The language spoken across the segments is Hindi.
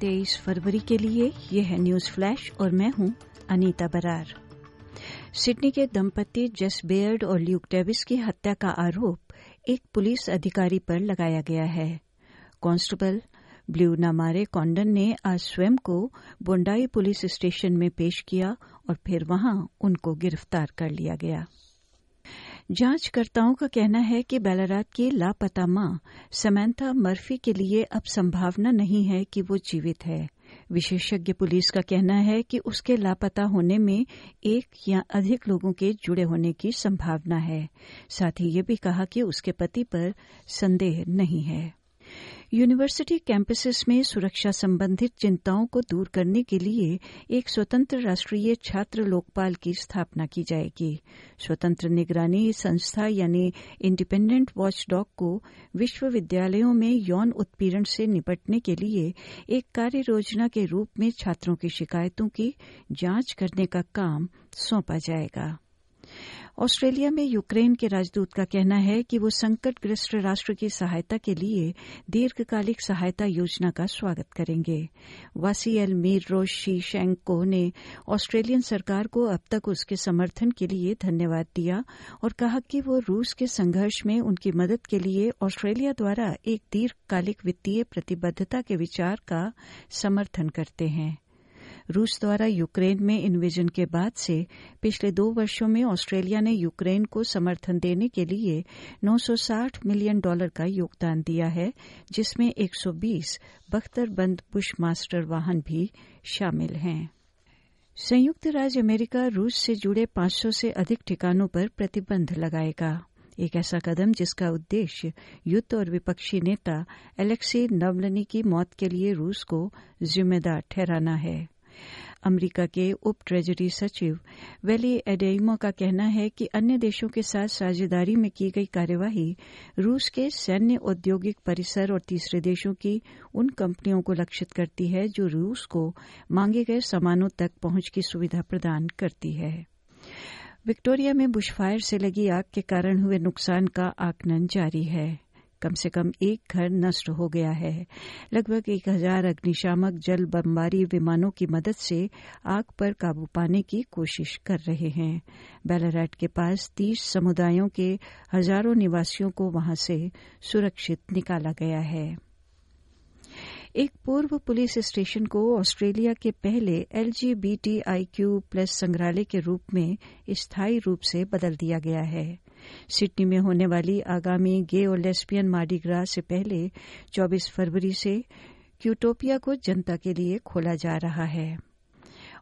23 फरवरी के लिए यह है न्यूज़ फ्लैश और मैं हूँ अनीता बरार। सिडनी के दंपति जेस बेयर्ड और ल्यूक डेविस की हत्या का आरोप एक पुलिस अधिकारी पर लगाया गया है। कांस्टेबल ब्लू नामारे कॉन्डन ने आज स्वयं को बोंडाई पुलिस स्टेशन में पेश किया और फिर वहाँ उनको गिरफ़्तार कर लिया गया। जांचकर्ताओं का कहना है कि बैलारात की लापता माँ समैंथा मर्फी के लिए अब संभावना नहीं है कि वो जीवित है। विशेषज्ञ पुलिस का कहना है कि उसके लापता होने में एक या अधिक लोगों के जुड़े होने की संभावना है। साथ ही ये भी कहा कि उसके पति पर संदेह नहीं है। यूनिवर्सिटी कैंपसेस में सुरक्षा संबंधित चिंताओं को दूर करने के लिए एक स्वतंत्र राष्ट्रीय छात्र लोकपाल की स्थापना की जाएगी। स्वतंत्र निगरानी संस्था यानी इंडिपेंडेंट वॉच डॉग को विश्वविद्यालयों में यौन उत्पीड़न से निपटने के लिए एक कार्य योजना के रूप में छात्रों की शिकायतों की जाँच करने का काम सौंपा जाएगा। ऑस्ट्रेलिया में यूक्रेन के राजदूत का कहना है कि वो संकटग्रस्त राष्ट्र की सहायता के लिए दीर्घकालिक सहायता योजना का स्वागत करेंगे। वासी एल मीर रोशी शेंको ने ऑस्ट्रेलियन सरकार को अब तक उसके समर्थन के लिए धन्यवाद दिया और कहा कि वो रूस के संघर्ष में उनकी मदद के लिए ऑस्ट्रेलिया द्वारा एक दीर्घकालिक वित्तीय प्रतिबद्धता के विचार का समर्थन करते हैं। रूस द्वारा यूक्रेन में इन्वेजन के बाद से पिछले दो वर्षों में ऑस्ट्रेलिया ने यूक्रेन को समर्थन देने के लिए 960 मिलियन डॉलर का योगदान दिया है, जिसमें 120 बख्तरबंद बुशमास्टर वाहन भी शामिल हैं। संयुक्त राज्य अमेरिका रूस से जुड़े 500 से अधिक ठिकानों पर प्रतिबंध लगाएगा। एक ऐसा कदम जिसका उद्देश्य युद्ध और विपक्षी नेता एलेक्सी नवलनी की मौत के लिए रूस को जिम्मेदार ठहराना है। अमरीका के उप ट्रेजरी सचिव वेली एडेइमो का कहना है कि अन्य देशों के साथ साझेदारी में की गई कार्यवाही रूस के सैन्य औद्योगिक परिसर और तीसरे देशों की उन कंपनियों को लक्षित करती है जो रूस को मांगे गए सामानों तक पहुँच की सुविधा प्रदान करती है। विक्टोरिया में बुशफायर से लगी आग के कारण हुए नुकसान का आकलन जारी है। कम से कम एक घर नष्ट हो गया है। लगभग एक हज़ार अग्निशामक जल बमबारी विमानों की मदद से आग पर काबू पाने की कोशिश कर रहे हैं। बेलारेट के पास तीस समुदायों के हज़ारों निवासियों को वहाँ से सुरक्षित निकाला गया है। एक पूर्व पुलिस स्टेशन को ऑस्ट्रेलिया के पहले एलजीबीटीआईक्यू प्लस संग्रहालय के रूप में स्थायी रूप से बदल दिया गया है। सिडनी में होने वाली आगामी गे और लेस्बियन मार्डिग्रा से पहले 24 फरवरी से क्यूटोपिया को जनता के लिए खोला जा रहा है।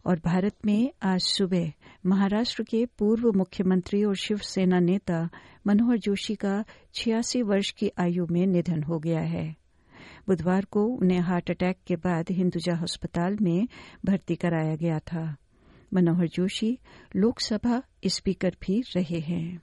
और भारत में आज सुबह महाराष्ट्र के पूर्व मुख्यमंत्री और शिवसेना नेता मनोहर जोशी का छियासी वर्ष की आयु में निधन हो गया है। बुधवार को उन्हें हार्ट अटैक के बाद हिंदुजा अस्पताल में भर्ती कराया गया था। मनोहर जोशी लोकसभा स्पीकर भी रहे हैं।